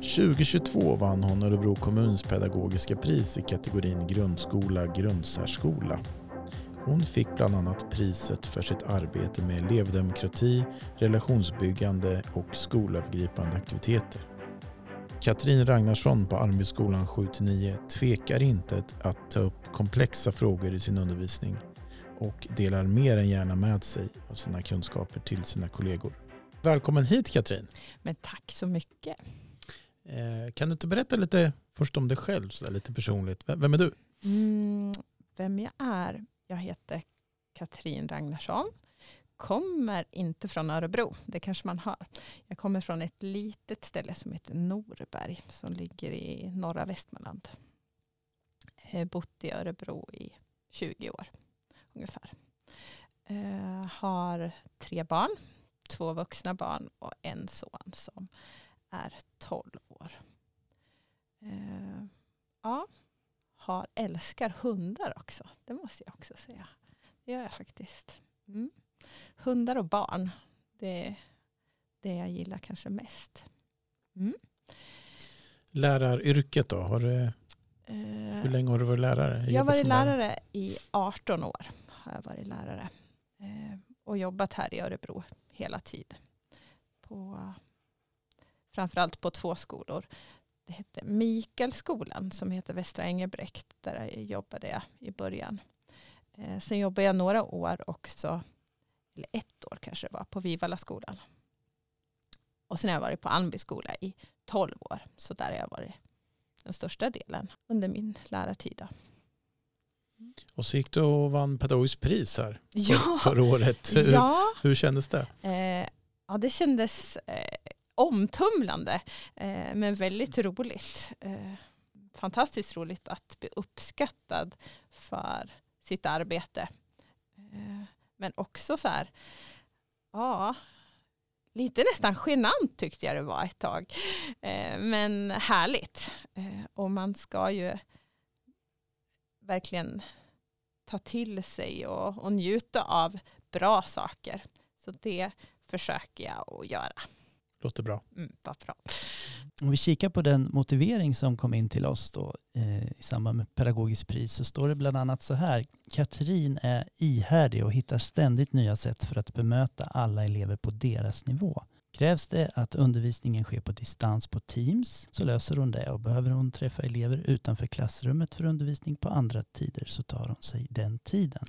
–2022 vann hon Örebro kommuns pedagogiska pris i kategorin grundskola grundsärskola. Hon fick bland annat priset för sitt arbete med elevdemokrati, relationsbyggande och skolövergripande aktiviteter. Katrin Ragnarsson på Almbyskolan 7-9 tvekar inte att ta upp komplexa frågor i sin undervisning och delar mer än gärna med sig av sina kunskaper till sina kollegor. Välkommen hit Katrin. Men tack så mycket. Eh, kan du inte berätta lite först om dig själv, så lite personligt? Vem är du? Mm, vem jag är? Jag heter Katrin Ragnarsson. Kommer inte från Örebro, det kanske man hör. Jag kommer från ett litet ställe som heter Norberg som ligger i norra Västmanland. Jag har bott i Örebro i 20 år ungefär. Uh, har tre barn, två vuxna barn och en son som är 12 år. Uh, ja, har, älskar hundar också. Det måste jag också säga. Det gör jag faktiskt. Mm. Hundar och barn, det är det jag gillar kanske mest. Mm. Läraryrket då? Har du, uh, hur länge har du varit lärare? Jag har varit lärare i 18 år. Har jag varit lärare. Och jobbat här i Örebro hela tiden. På, framförallt på två skolor det hette Mikaelskolan som heter Västra Engelbrekt. Där jobbade jag i början. Eh, sen jobbade jag några år också, eller ett år kanske det var, på Vivala skolan. Och sen har jag varit på Almby skola i tolv år. Så där har jag varit den största delen under min lärartid. Och så gick du och vann pedagogiskt pris här ja. förra året. Hur, ja. hur kändes det? Eh, ja, det kändes eh, omtumlande eh, men väldigt roligt. Eh, fantastiskt roligt att bli uppskattad för sitt arbete. Eh, men också så här, ja, lite nästan genant tyckte jag det var ett tag. Eh, men härligt. Och man ska ju verkligen ta till sig och, och njuta av bra saker. Så det försöker jag att göra. Låter bra. Mm, vad bra. Om vi kikar på den motivering som kom in till oss då, eh, i samband med pedagogiskt pris så står det bland annat så här. Katrin är ihärdig och hittar ständigt nya sätt för att bemöta alla elever på deras nivå. Krävs det att undervisningen sker på distans på Teams så löser hon det och behöver hon träffa elever utanför klassrummet för undervisning på andra tider så tar hon sig den tiden.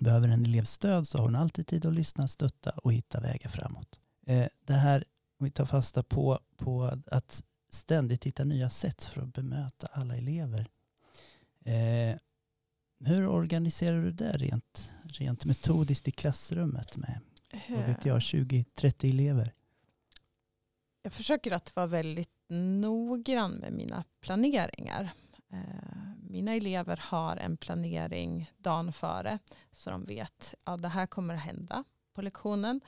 Behöver en elev stöd så har hon alltid tid att lyssna, stötta och hitta vägar framåt. Eh, det här om vi tar fasta på, på att ständigt hitta nya sätt för att bemöta alla elever. Eh, hur organiserar du det rent, rent metodiskt i klassrummet med vad vet jag, 20-30 elever? Jag försöker att vara väldigt noggrann med mina planeringar. Eh, mina elever har en planering dagen före så de vet att ja, det här kommer att hända på lektionen.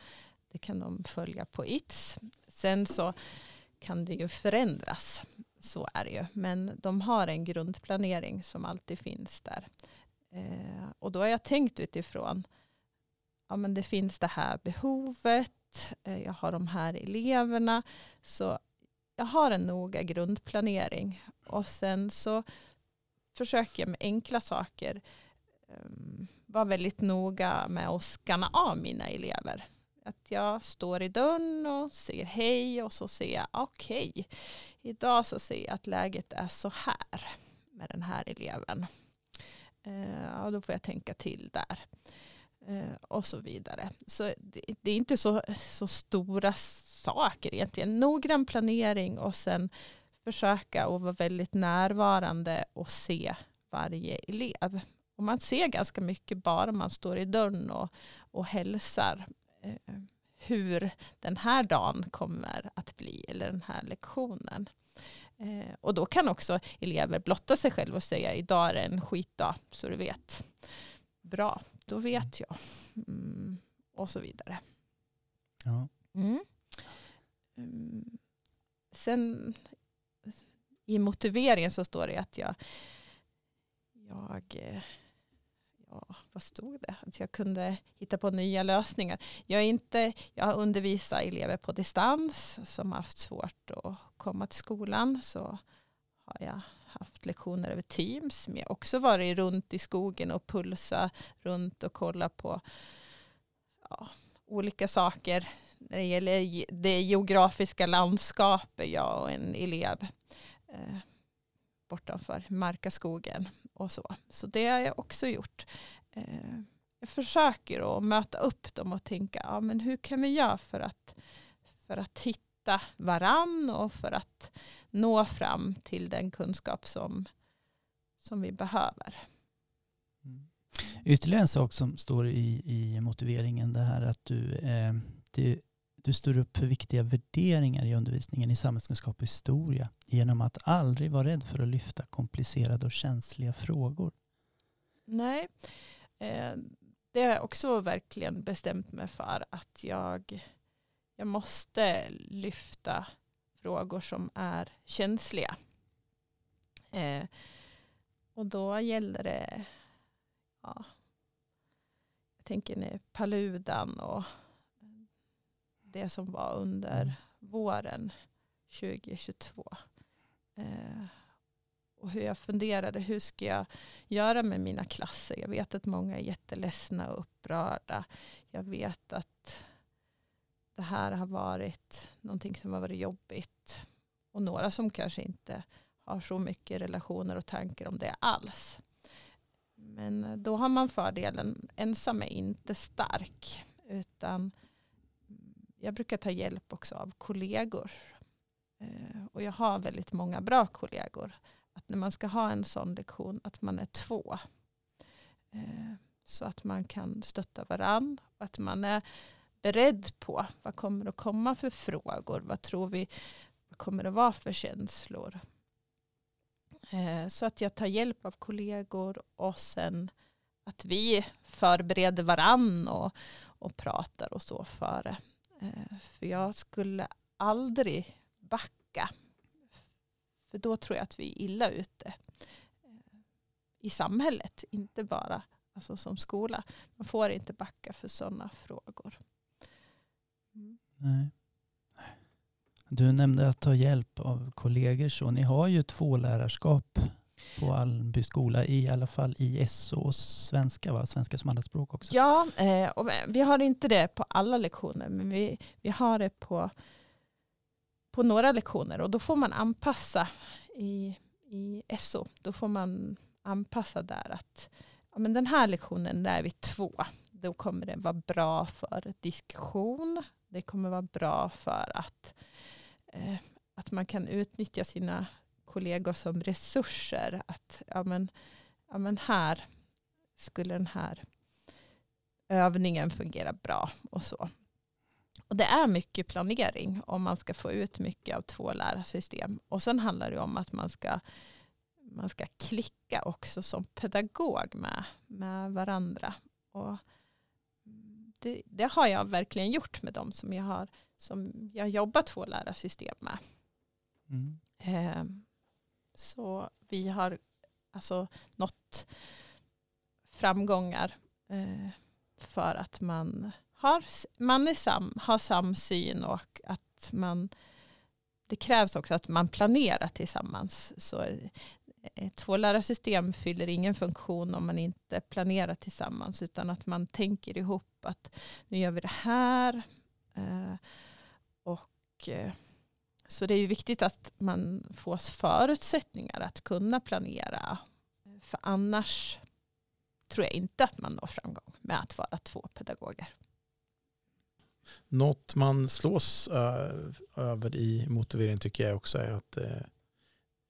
Det kan de följa på ITS. Sen så kan det ju förändras. Så är det ju. Men de har en grundplanering som alltid finns där. Eh, och då har jag tänkt utifrån ja men det finns det här behovet, Eh, jag har de här eleverna. Så jag har en noga grundplanering. Och sen så försöker jag med enkla saker um, vara väldigt noga med att skanna av mina elever. Att jag står i dörren och säger hej och så ser jag okej, okay, idag så ser jag att läget är så här med den här eleven. Eh, uh, och då får jag tänka till där. Eh, och så vidare. Så det, det, är inte så, så stora saker egentligen. Noggrann planering och sen försöka att vara väldigt närvarande och se varje elev. Och man ser ganska mycket bara man står i dörren och, och hälsar Eh, hur den här dagen kommer att bli eller den här lektionen. Eh, och då kan också elever blotta sig själva och säga idag är det en skitdag så du vet. Bra, då vet jag. Mm, och så vidare. Ja. Mm. Mm. Sen i motiveringen så står det att jag, jag, ja, vad stod det? Att jag kunde hitta på nya lösningar. Jag, är inte, jag har undervisat elever på distans som haft svårt att komma till skolan. Så har jag haft lektioner över Teams. Men jag har också varit runt i skogen och pulsa runt och kolla på ja, olika saker när det gäller det geografiska landskapet, jag och en elev eh, bortanför Markaskogen och så. Så det har jag också gjort. Eh, jag försöker att möta upp dem och tänka, ja, men hur kan vi göra för att, för att hitta varann och för att nå fram till den kunskap som, som vi behöver. Mm. Ytterligare en sak som står i, i motiveringen det här att du, eh, det, du står upp för viktiga värderingar i undervisningen i samhällskunskap och historia genom att aldrig vara rädd för att lyfta komplicerade och känsliga frågor. Nej, eh, det har jag också verkligen bestämt mig för att jag, jag måste lyfta frågor som är känsliga. Eh, och då gäller det, ja, jag tänker nu Paludan och det som var under mm. våren 2022. Eh, och hur jag funderade, hur ska jag göra med mina klasser? Jag vet att många är jätteledsna och upprörda. Jag vet att det här har varit någonting som har varit jobbigt. Och några som kanske inte har så mycket relationer och tankar om det alls. Men eh, då har man fördelen, ensam är inte stark. Utan mm, jag brukar ta hjälp också av kollegor. Eh, och jag har väldigt många bra kollegor. Att när man ska ha en sån lektion att man är två. Eh, så att man kan stötta varann. Att man är beredd på vad kommer att komma för frågor. Vad tror vi vad kommer det vara för känslor. Eh, så att jag tar hjälp av kollegor och sen att vi förbereder varann och, och pratar och så före. Eh, för jag skulle aldrig backa. För då tror jag att vi är illa ute eh, i samhället, inte bara alltså som skola. Man får inte backa för sådana frågor. Mm. Nej. Du nämnde att ta hjälp av kollegor. Så ni har ju två lärarskap på Almby skola, i alla fall i SO svenska, va? svenska som andraspråk också. Ja, eh, och vi har inte det på alla lektioner, men vi, vi har det på, på några lektioner och då får man anpassa i, i SO. Då får man anpassa där att ja, men den här lektionen där är vi två. Då kommer det vara bra för diskussion. Det kommer vara bra för att, eh, att man kan utnyttja sina kollegor som resurser. Att ja, men, ja, men här skulle den här övningen fungera bra och så. Och det är mycket planering om man ska få ut mycket av två lärarsystem. Och sen handlar det om att man ska, man ska klicka också som pedagog med, med varandra. Och det, det har jag verkligen gjort med dem som jag har, som jag jobbat två lärarsystem med. Mm. Eh, så vi har alltså nått framgångar eh, för att man har, man är sam, har samsyn och att man det krävs också att man planerar tillsammans. Så ett tvålärarsystem fyller ingen funktion om man inte planerar tillsammans utan att man tänker ihop att nu gör vi det här. Eh, och eh, så det är ju viktigt att man får förutsättningar att kunna planera. För annars tror jag inte att man når framgång med att vara två pedagoger. Något man slås över i motivering tycker jag också är att eh,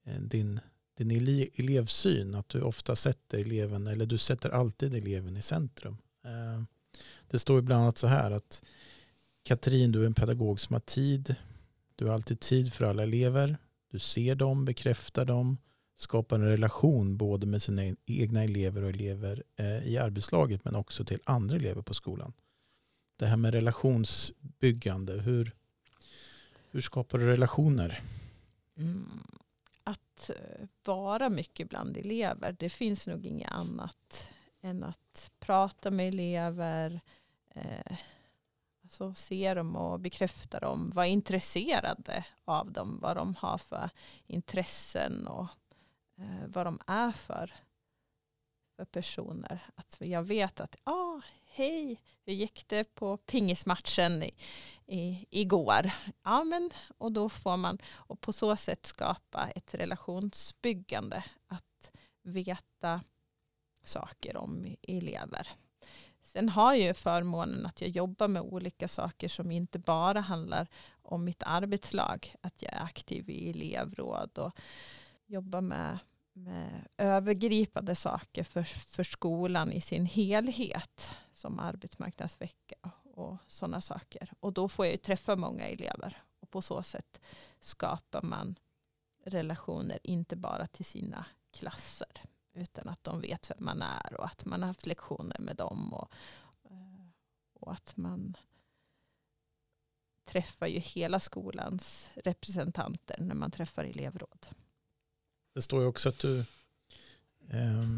eh, din, din elevsyn, att du ofta sätter eleven, eller du sätter alltid eleven i centrum. Eh, det står bland annat så här att Katrin, du är en pedagog som har tid, du har alltid tid för alla elever. Du ser dem, bekräftar dem, skapar en relation både med sina e-, egna elever och elever eh, i arbetslaget men också till andra elever på skolan. Det här med relationsbyggande, hur, hur skapar du relationer? Mm, att eh, vara mycket bland elever, det finns nog inget annat än att prata med elever, eh, alltså se dem och bekräfta dem, vara intresserade av dem, vad de har för intressen och eh, vad de är för, för personer. Att jag vet att, ah, hej, hur gick det på pingismatchen i, i, igår? Ja, men, och då får man och på så sätt skapa ett relationsbyggande. Att veta saker om elever. Sen har jag förmånen att jag jobbar med olika saker som inte bara handlar om mitt arbetslag. Att jag är aktiv i elevråd och jobbar med, med övergripande saker för, för skolan i sin helhet. Som arbetsmarknadsvecka och sådana saker. Och då får jag ju träffa många elever. Och på så sätt skapar man relationer, inte bara till sina klasser utan att de vet vem man är och att man har haft lektioner med dem och, eh, och att man träffar ju hela skolans representanter när man träffar elevråd. Det står ju också att du, eh,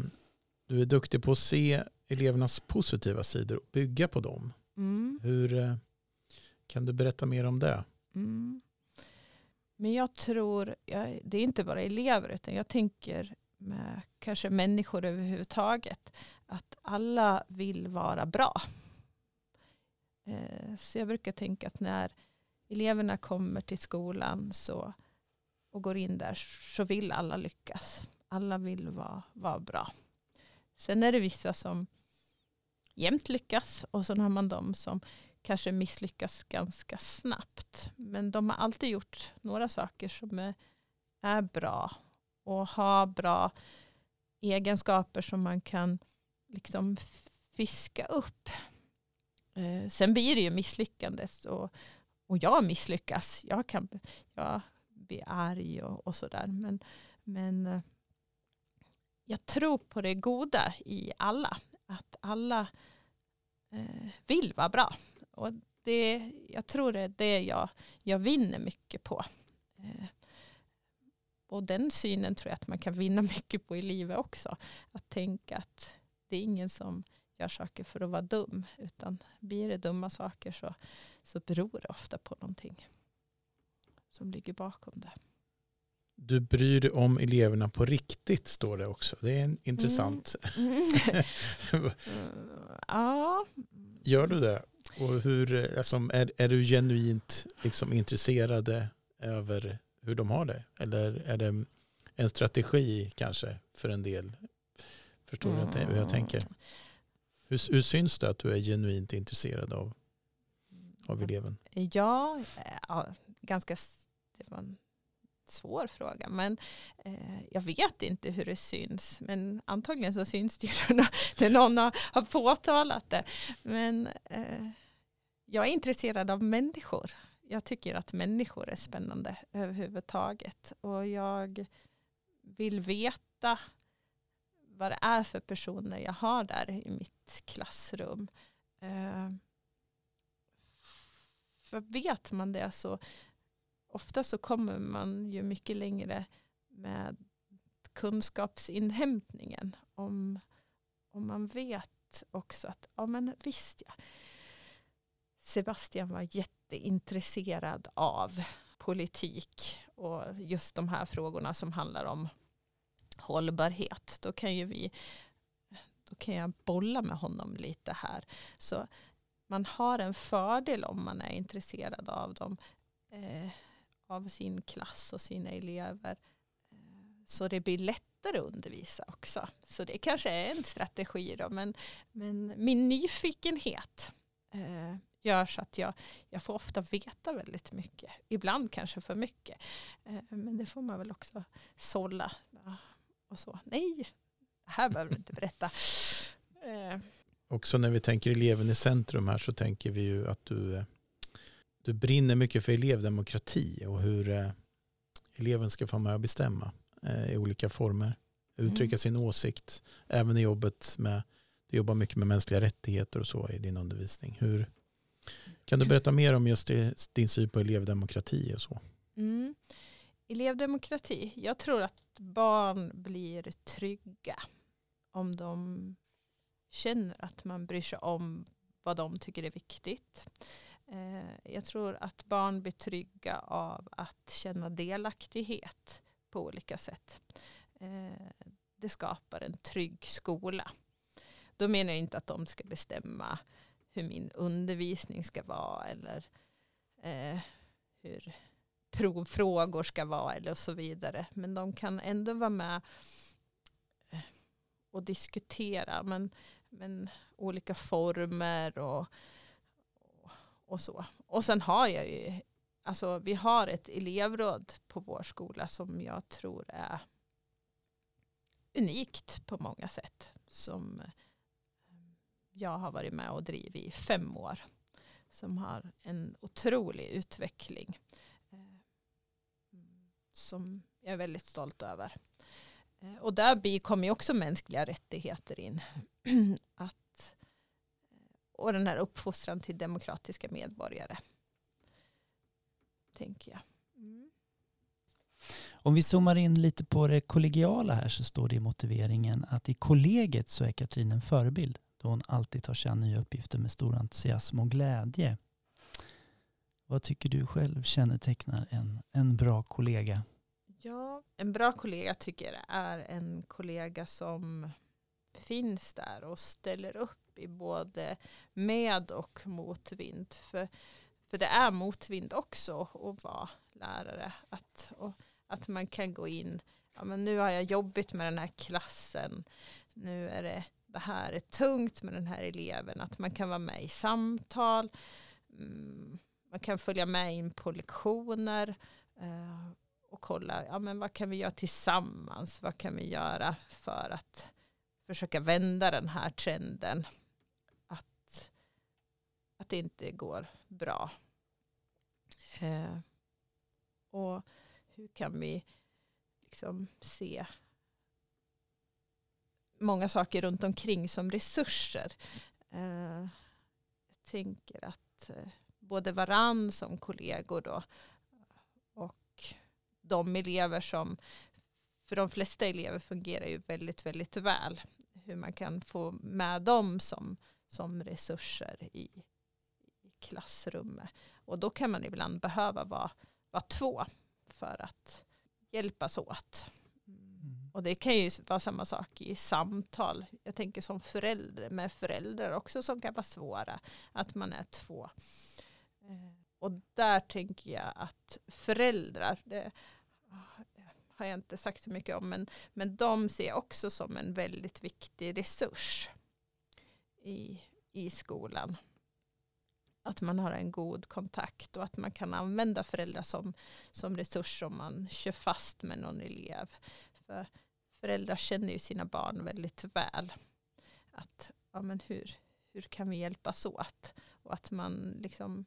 du är duktig på att se elevernas positiva sidor och bygga på dem. Mm. Hur eh, kan du berätta mer om det? Mm. Men jag tror, jag, det är inte bara elever utan jag tänker med kanske människor överhuvudtaget. Att alla vill vara bra. Eh, så jag brukar tänka att när eleverna kommer till skolan så, och går in där så vill alla lyckas. Alla vill vara, vara bra. Sen är det vissa som jämt lyckas och sen har man de som kanske misslyckas ganska snabbt. Men de har alltid gjort några saker som är, är bra och ha bra egenskaper som man kan liksom fiska upp. Eh, sen blir det ju misslyckandes och, och jag misslyckas. Jag kan jag bli arg och, och sådär. Men, men eh, jag tror på det goda i alla. Att alla eh, vill vara bra. Och det, jag tror det är det jag, jag vinner mycket på. Eh, och den synen tror jag att man kan vinna mycket på i livet också. Att tänka att det är ingen som gör saker för att vara dum. Utan blir det dumma saker så, så beror det ofta på någonting som ligger bakom det. Du bryr dig om eleverna på riktigt står det också. Det är intressant. Mm. Mm. ja. Gör du det? Och hur, alltså, är, är du genuint liksom, intresserad över hur de har det? Eller är det en strategi kanske för en del? Förstår du mm. hur jag tänker? Hur, hur syns det att du är genuint intresserad av, av eleven? Ja, ja ganska det var en svår fråga. Men eh, jag vet inte hur det syns. Men antagligen så syns det ju när någon har, har påtalat det. Men eh, jag är intresserad av människor jag tycker att människor är spännande överhuvudtaget. Och jag vill veta vad det är för personer jag har där i mitt klassrum. Eh, för vet man det så ofta så kommer man ju mycket längre med kunskapsinhämtningen. Om, om man vet också att ja men visst ja, Sebastian var jätteintresserad av politik och just de här frågorna som handlar om hållbarhet. Då kan ju vi då kan jag bolla med honom lite här. Så man har en fördel om man är intresserad av dem, eh, av sin klass och sina elever. Eh, så det blir lättare att undervisa också. Så det kanske är en strategi då, men, men min nyfikenhet eh, gör så att jag, jag får ofta veta väldigt mycket. Ibland kanske för mycket. Eh, men det får man väl också sålla. Och så, nej, det här behöver du inte berätta. Eh. Också när vi tänker eleven i centrum här så tänker vi ju att du, eh, du brinner mycket för elevdemokrati och hur eleven ska få med och bestämma i olika former. Uttrycka mm. sin åsikt även i jobbet med du jobbar mycket med mänskliga rättigheter och så i din undervisning. Hur, kan du berätta mer om just det, din syn på elevdemokrati och så? Mm. Elevdemokrati, jag tror att barn blir trygga om de känner att man bryr sig om vad de tycker är viktigt. Eh, jag tror att barn blir trygga av att känna delaktighet på olika sätt. Eh, det skapar en trygg skola. Då menar jag inte att de ska bestämma hur min undervisning ska vara eller eh, hur provfrågor ska vara eller så vidare. Men de kan ändå vara med eh, och diskutera men, men olika former och, och så. Och sen har jag ju, alltså vi har ett elevråd på vår skola som jag tror är unikt på många sätt. Som eh, jag har varit med och drivit i fem år. Som har en otrolig utveckling. Eh, som jag är väldigt stolt över. Eh, och där kommer ju också mänskliga rättigheter in. att, eh, och den här uppfostran till demokratiska medborgare. Tänker jag. Mm. Om vi zoomar in lite på det kollegiala här så står det i motiveringen att i kollegiet så är Katrin en förebild då hon alltid tar sig an nya uppgifter med stor entusiasm och glädje. Vad tycker du själv kännetecknar en, en bra kollega? Ja, en bra kollega tycker jag är en kollega som finns där och ställer upp i både med och motvind. För, för det är motvind också att vara lärare. Att, och, att man kan gå in, ja, men nu har jag jobbigt med den här klassen, nu är det, det här är tungt med den här eleven, att man kan vara med i samtal, mm, man kan följa med in på lektioner eh, och kolla, ja, men vad kan vi göra tillsammans, vad kan vi göra för att försöka vända den här trenden, att, att det inte går bra. Eh, och hur kan vi liksom se många saker runt omkring som resurser. Eh, jag tänker att eh, både varann som kollegor då och de elever som, för de flesta elever fungerar ju väldigt, väldigt väl. Hur man kan få med dem som, som resurser i, i klassrummet. Och då kan man ibland behöva vara, vara två för att hjälpas åt. Och det kan ju vara samma sak i samtal. Jag tänker som förälder med föräldrar också som kan vara svåra. Att man är två. Eh, och där tänker jag att föräldrar, det har jag inte sagt så mycket om, men, men de ser jag också som en väldigt viktig resurs i, i skolan att man har en god kontakt och att man kan använda föräldrar som, som resurs om man kör fast med någon elev. För föräldrar känner ju sina barn väldigt väl. Att, ja, men hur, hur kan vi hjälpas åt? Och att man liksom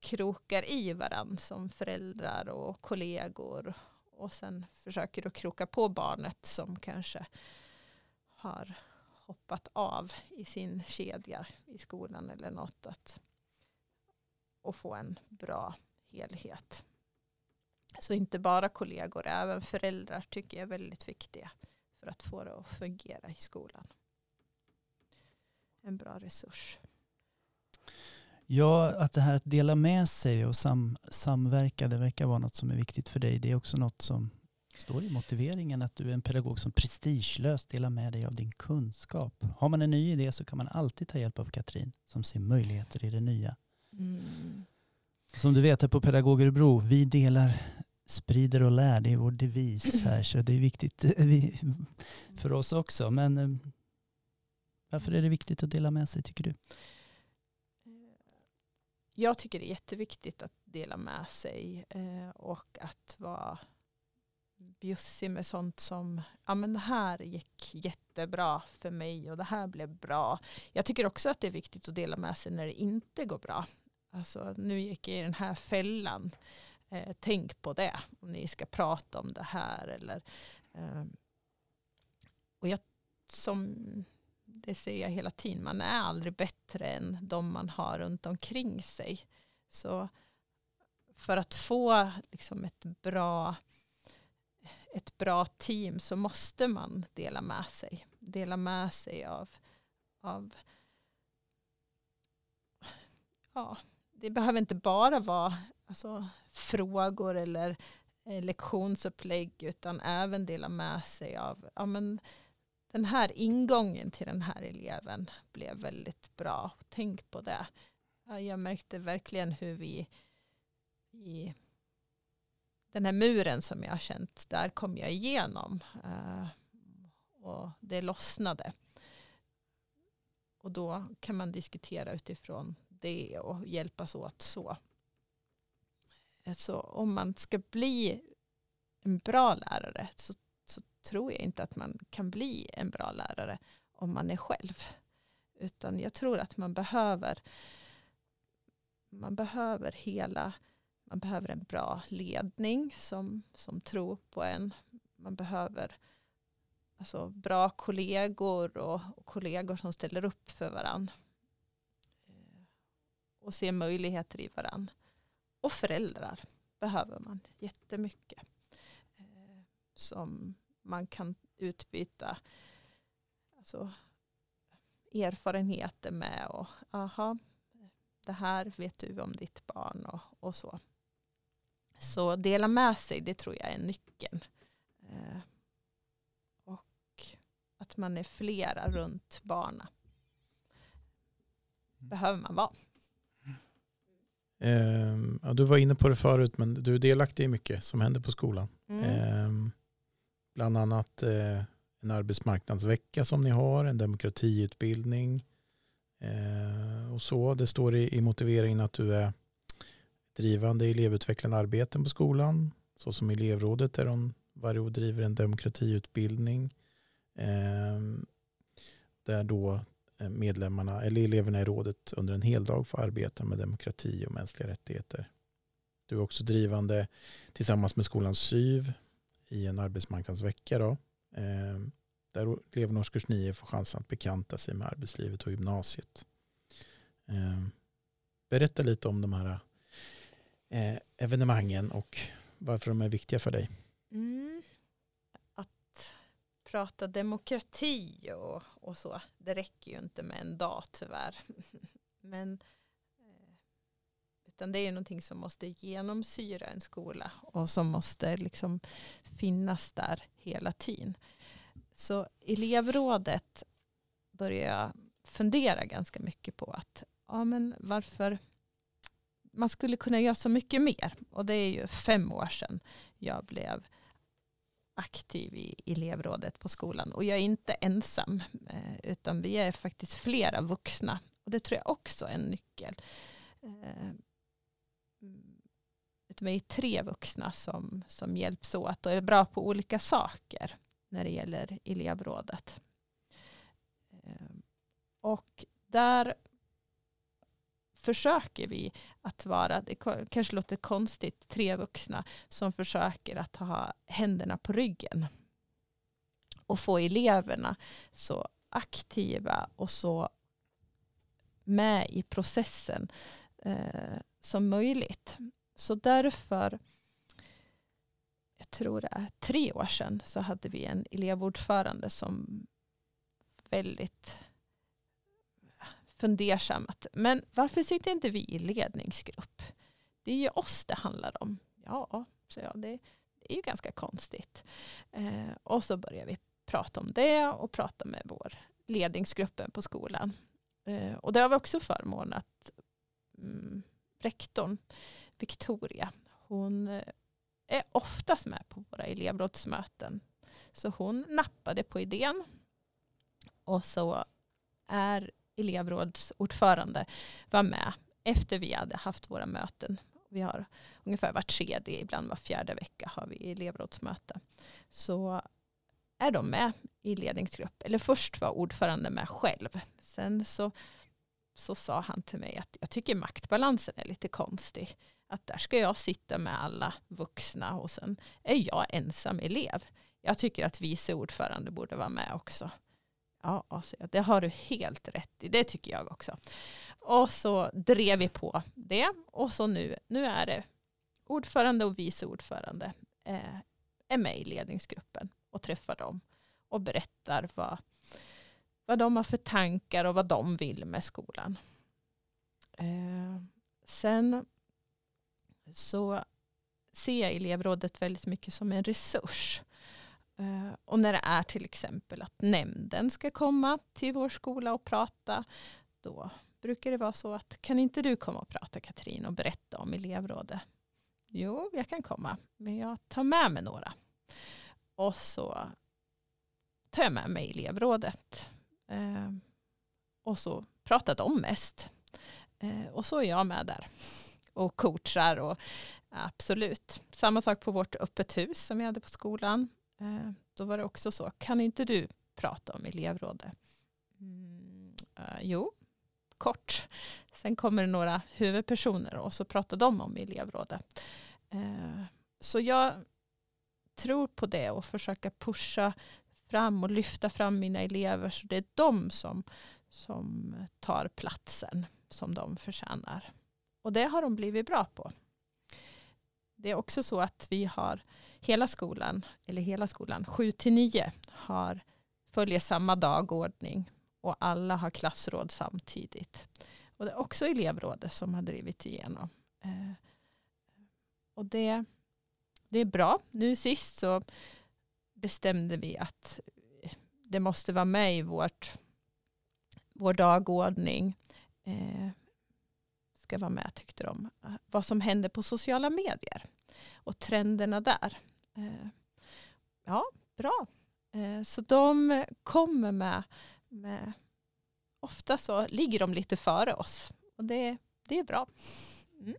krokar i varandra som föräldrar och kollegor och sen försöker att kroka på barnet som kanske har hoppat av i sin kedja i skolan eller något. Att och få en bra helhet. Så inte bara kollegor, även föräldrar tycker jag är väldigt viktiga för att få det att fungera i skolan. En bra resurs. Ja, att det här att dela med sig och sam, samverka, det verkar vara något som är viktigt för dig. Det är också något som står i motiveringen att du är en pedagog som prestigelöst delar med dig av din kunskap. Har man en ny idé så kan man alltid ta hjälp av Katrin som ser möjligheter i det nya. Mm. Som du vet här på Pedagoger Bro, vi delar, sprider och lär. Det är vår devis här så det är viktigt eh, för oss också. Men eh, varför är det viktigt att dela med sig tycker du? Jag tycker det är jätteviktigt att dela med sig eh, och att vara bjussig med sånt som, ja men det här gick jättebra för mig och det här blev bra. Jag tycker också att det är viktigt att dela med sig när det inte går bra. Alltså nu gick jag i den här fällan. Eh, tänk på det om ni ska prata om det här. Eller, eh, och jag, som det ser jag hela tiden, man är aldrig bättre än de man har runt omkring sig. Så för att få liksom ett, bra, ett bra team så måste man dela med sig. Dela med sig av, av ja, det behöver inte bara vara alltså, frågor eller eh, lektionsupplägg utan även dela med sig av ja, men, den här ingången till den här eleven blev väldigt bra. Tänk på det. Jag märkte verkligen hur vi i den här muren som jag har känt, där kom jag igenom. Eh, och det lossnade. Och då kan man diskutera utifrån det och hjälpas åt så. Så om man ska bli en bra lärare så, så tror jag inte att man kan bli en bra lärare om man är själv. Utan jag tror att man behöver man behöver hela man behöver en bra ledning som, som tror på en. Man behöver alltså, bra kollegor och, och kollegor som ställer upp för varandra. Och ser möjligheter i varandra. Och föräldrar behöver man jättemycket. Eh, som man kan utbyta alltså, erfarenheter med. Och aha, det här vet du om ditt barn och, och så. Så dela med sig, det tror jag är nyckeln. Eh, och att man är flera runt barna. Behöver man vara. Eh, ja, du var inne på det förut, men du är delaktig i mycket som händer på skolan. Mm. Eh, bland annat eh, en arbetsmarknadsvecka som ni har, en demokratiutbildning eh, och så. Det står i, i motiveringen att du är drivande elevutvecklande arbeten på skolan, såsom elevrådet där de varje år driver en demokratiutbildning. Eh, där då Eh, medlemmarna eller eleverna i rådet under en hel dag får arbeta med demokrati och mänskliga rättigheter. Du är också drivande tillsammans med skolans SYV i en arbetsmarknadsvecka. Då, eh, där eleverna i årskurs 9 får chansen att bekanta sig med arbetslivet och gymnasiet. Eh, berätta lite om de här evenemangen och varför de är viktiga för dig? Prata demokrati och, och så, det räcker ju inte med en dag tyvärr. Men eh, utan det är ju någonting som måste genomsyra en skola och som måste liksom finnas där hela tiden. Så elevrådet börjar jag fundera ganska mycket på att ja, men varför man skulle kunna göra så mycket mer. Och det är ju fem år sedan jag blev aktiv i elevrådet på skolan. Och jag är inte ensam, eh, utan vi är faktiskt flera vuxna. Och det tror jag också är en nyckel. Eh, vi är tre vuxna som, som hjälps åt och är bra på olika saker när det gäller elevrådet. Eh, och där försöker vi att vara, det kanske låter konstigt, tre vuxna som försöker att ha händerna på ryggen och få eleverna så aktiva och så med i processen eh, som möjligt. Så därför, jag tror det är tre år sedan, så hade vi en elevordförande som väldigt fundersam. Att, men varför sitter inte vi i ledningsgrupp? Det är ju oss det handlar om. Ja, så ja, det, det är ju ganska konstigt. Eh, och så börjar vi prata om det och prata med vår ledningsgruppen på skolan. Eh, och det har vi också förmån att mm, rektorn Victoria, hon eh, är oftast med på våra elevrådsmöten. Så hon nappade på idén och så är elevrådsordförande var med efter vi hade haft våra möten. Vi har ungefär var tredje, ibland var fjärde vecka har vi elevrådsmöte. Så är de med i ledningsgrupp. Eller först var ordförande med själv. Sen så, så sa han till mig att jag tycker maktbalansen är lite konstig. Att där ska jag sitta med alla vuxna och sen är jag ensam elev. Jag tycker att vice ordförande borde vara med också. Ja, det har du helt rätt i. Det tycker jag också. Och så drev vi på det. Och så nu, nu är det ordförande och vice ordförande eh, är med i ledningsgruppen och träffar dem och berättar vad, vad de har för tankar och vad de vill med skolan. Eh, sen så ser jag elevrådet väldigt mycket som en resurs. Eh, och när det är till exempel att nämnden ska komma till vår skola och prata, då brukar det vara så att kan inte du komma och prata Katrin och berätta om elevrådet? Jo, jag kan komma, men jag tar med mig några. Och så tar jag med mig elevrådet. Eh, och så pratar de mest. Eh, och så är jag med där och coachar. Och, absolut. Samma sak på vårt öppet hus som vi hade på skolan. Eh, då var det också så, kan inte du prata om elevrådet? Mm, eh, jo, kort. Sen kommer det några huvudpersoner och så pratar de om elevrådet. Eh, så jag tror på det och försöka pusha fram och lyfta fram mina elever så det är de som, som tar platsen som de förtjänar. Och det har de blivit bra på. Det är också så att vi har hela skolan, eller hela skolan, 7 till 9 har, följer samma dagordning och alla har klassråd samtidigt. Och det är också elevrådet som har drivit igenom. Eh, och det, det är bra. Nu sist så bestämde vi att det måste vara med i vårt, vår dagordning. Eh, ska vara med tyckte de. Vad som händer på sociala medier och trenderna där. Eh, ja, bra. Eh, så de kommer med, med, ofta så ligger de lite före oss och det, det är bra. Mm.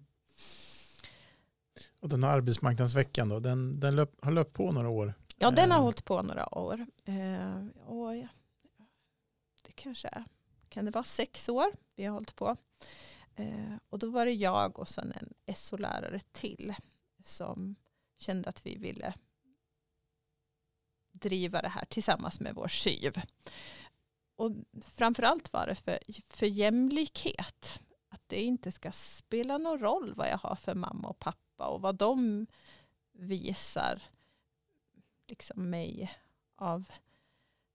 Och den här arbetsmarknadsveckan då, den, den löp, har löpt på några år? Ja, den har hållit på några år. och det kanske är, kan det vara sex år vi har hållit på. och då var det jag och sen en SO-lärare till som kände att vi ville driva det här tillsammans med vår SYV. Och framförallt var det för, för jämlikhet. Att det inte ska spela någon roll vad jag har för mamma och pappa och vad de visar liksom mig av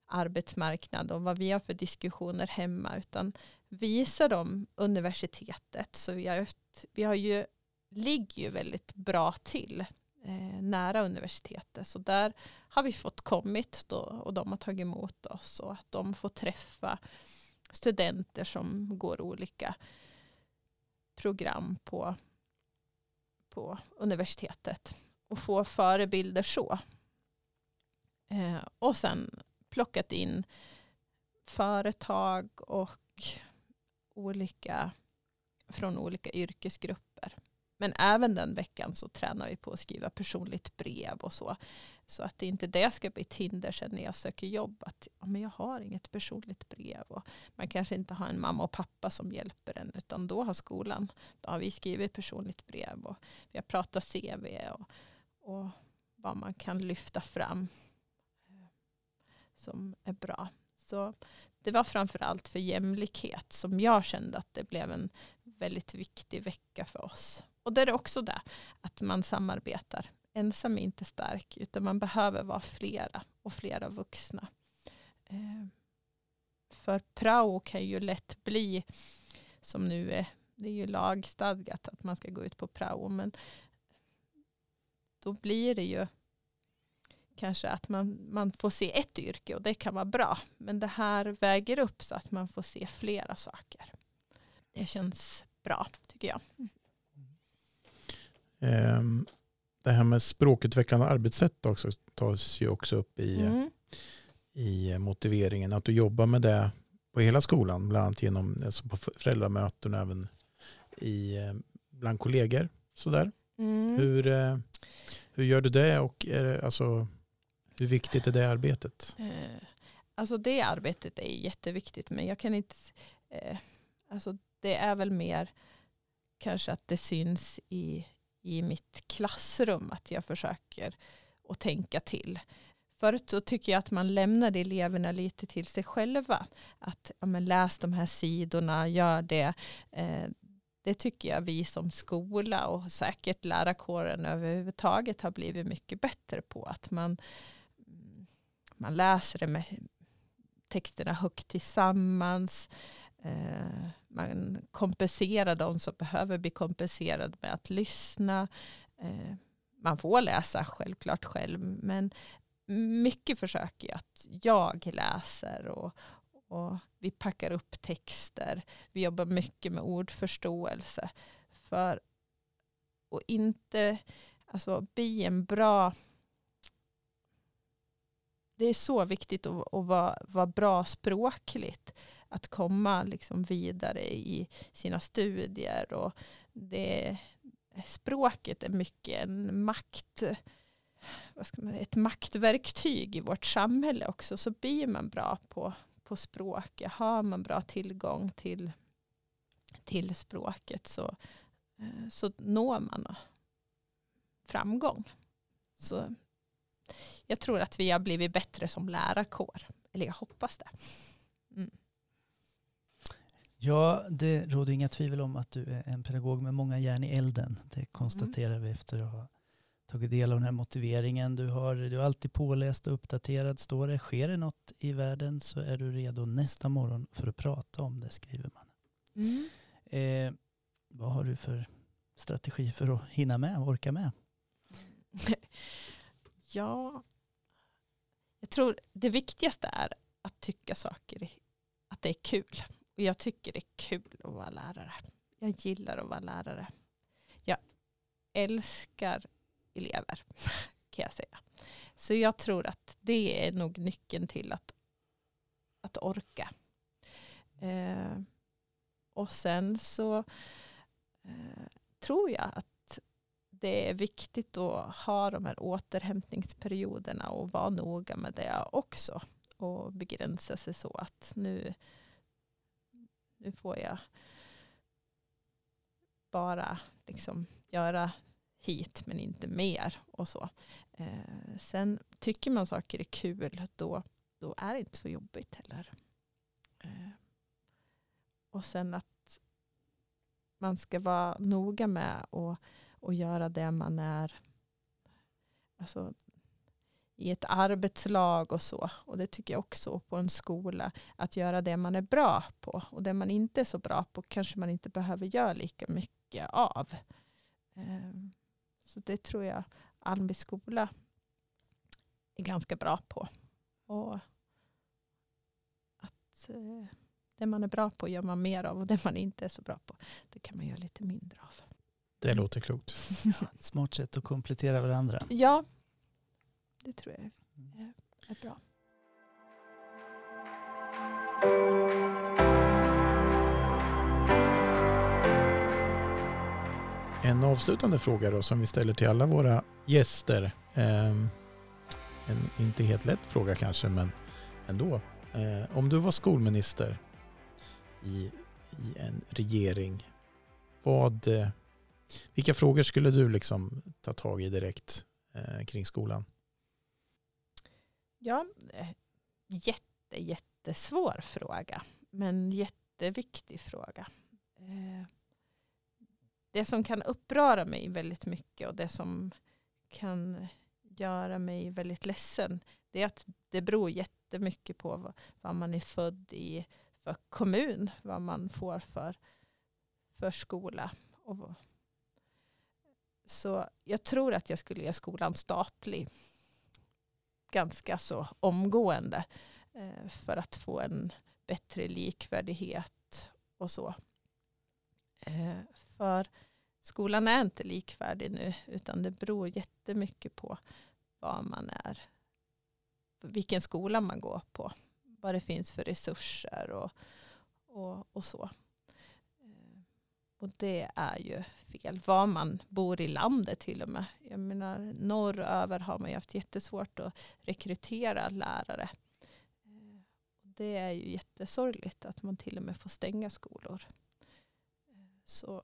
arbetsmarknad och vad vi har för diskussioner hemma utan visa dem universitetet. Så vi har, vi har ju, ligger ju väldigt bra till eh, nära universitetet. Så där har vi fått kommit då, och de har tagit emot oss och att de får träffa studenter som går olika program på, på universitetet och få förebilder så. Eh, och sen plockat in företag och olika från olika yrkesgrupper. Men även den veckan så tränar vi på att skriva personligt brev och så. Så att det inte det ska bli ett hinder sen när jag söker jobb. Att ja, men jag har inget personligt brev. Och man kanske inte har en mamma och pappa som hjälper en. Utan då har skolan, då har vi skrivit personligt brev. Och vi har pratat CV och, och vad man kan lyfta fram eh, som är bra. Så det var framförallt för jämlikhet som jag kände att det blev en väldigt viktig vecka för oss. Och det är också det, att man samarbetar. Ensam är inte stark, utan man behöver vara flera och flera vuxna. Eh, för prao kan ju lätt bli, som nu är, det är ju lagstadgat att man ska gå ut på prao, men då blir det ju kanske att man, man får se ett yrke och det kan vara bra. Men det här väger upp så att man får se flera saker. Det känns bra tycker jag. Ehm, det här med språkutvecklande arbetssätt också tas ju också upp i, mm. i motiveringen. Att du jobbar med det på hela skolan, bland annat genom alltså på föräldramöten och även i, eh, bland kollegor. Sådär. Mm. Hur, eh, hur gör du det och är det, alltså, hur viktigt är det arbetet? Eh, alltså det arbetet är jätteviktigt men jag kan inte, alltså det är väl mer kanske att det syns i, i mitt klassrum att jag försöker att tänka till. Förut så tycker jag att man lämnade eleverna lite till sig själva. Att ja, men läs de här sidorna, gör det. Eh, det tycker jag vi som skola och säkert lärarkåren överhuvudtaget har blivit mycket bättre på. Att man, man läser det med texterna högt tillsammans. Eh, man kompenserar de som behöver bli kompenserade med att lyssna. Eh, man får läsa självklart själv men mycket försöker jag att jag läser och, och vi packar upp texter. Vi jobbar mycket med ordförståelse för att inte alltså, bli en bra det är så viktigt att, att vara, vara bra språkligt. Att komma liksom vidare i sina studier. Och det, språket är mycket en makt, vad ska man, ett maktverktyg i vårt samhälle också. Så blir man bra på, på språket, har man bra tillgång till, till språket så, eh, så når man framgång. Så jag tror att vi har blivit bättre som lärarkår. Eller jag hoppas det. Ja, det råder inga tvivel om att du är en pedagog med många järn i elden. Det konstaterar mm. vi efter att ha tagit del av den här motiveringen. Du, har, du är alltid påläst och uppdaterad, står det. Sker det något i världen så är du redo nästa morgon för att prata om det, skriver man. Mm. Eh, vad har du för strategi för att hinna med och orka med? ja, jag tror det viktigaste är att tycka saker, att det är kul. Och jag tycker det är kul att vara lärare. Jag gillar att vara lärare. Jag älskar elever kan jag säga. Så jag tror att det är nog nyckeln till att, att orka. Eh, och sen så eh, tror jag att det är viktigt att ha de här återhämtningsperioderna och vara noga med det också. Och begränsa sig så att nu, nu får jag bara liksom göra hit men inte mer och så. Eh, sen tycker man saker är kul då, då är det inte så jobbigt heller. Eh, och sen att man ska vara noga med att och göra det man är alltså, i ett arbetslag och så. Och det tycker jag också på en skola. Att göra det man är bra på. Och det man inte är så bra på kanske man inte behöver göra lika mycket av. Ehm, så det tror jag Almby skola är ganska bra på. Och att eh, det man är bra på gör man mer av och det man inte är så bra på det kan man göra lite mindre av. Det låter klokt. Ett smart sätt att komplettera varandra. Ja, det tror jag är, är bra. En avslutande fråga då som vi ställer till alla våra gäster. Ehm, en inte helt lätt fråga kanske, men ändå. Eh, om du var skolminister i, i en regering, vad, eh, vilka frågor skulle du liksom ta tag i direkt eh, kring skolan? Ja, jätte, jättesvår fråga, men jätteviktig fråga eh, det som kan uppröra mig väldigt mycket och det som kan göra mig väldigt ledsen det är att det beror jättemycket på vad, man är född i för kommun, vad man får för, för skola. Och, så jag tror att jag skulle göra skolan statlig ganska så omgående eh, för att få en bättre likvärdighet och så. Eh, för skolan är inte likvärdig nu utan det beror jättemycket på vad man är, vilken skola man går på, vad det finns för resurser och, och, och så. Och det är ju fel. Var man bor i landet till och med. Jag menar, norröver har man ju haft jättesvårt att rekrytera lärare. Eh, det är ju jättesorgligt att man till och med får stänga skolor. Eh, så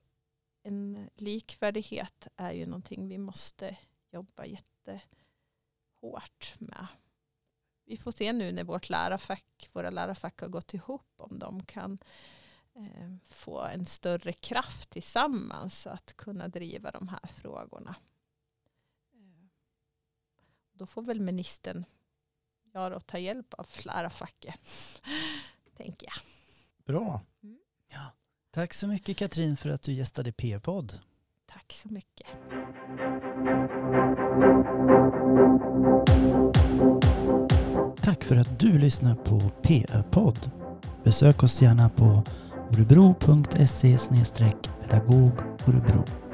en likvärdighet är ju någonting vi måste jobba jättehårt med. Vi får se nu när vårt lärarfack, våra lärarfack har gått ihop om de kan eh, få en större kraft tillsammans att kunna driva de här frågorna. Eh, då får väl ministern har att ta hjälp av lärarfacket. Tänker jag. Bra. Tack så mycket Katrin för att du gästade P-podd. Tack så mycket. Tack för att du lyssnar på PÖ-podd. Besök oss gärna på orebro.se pedagog Örebro.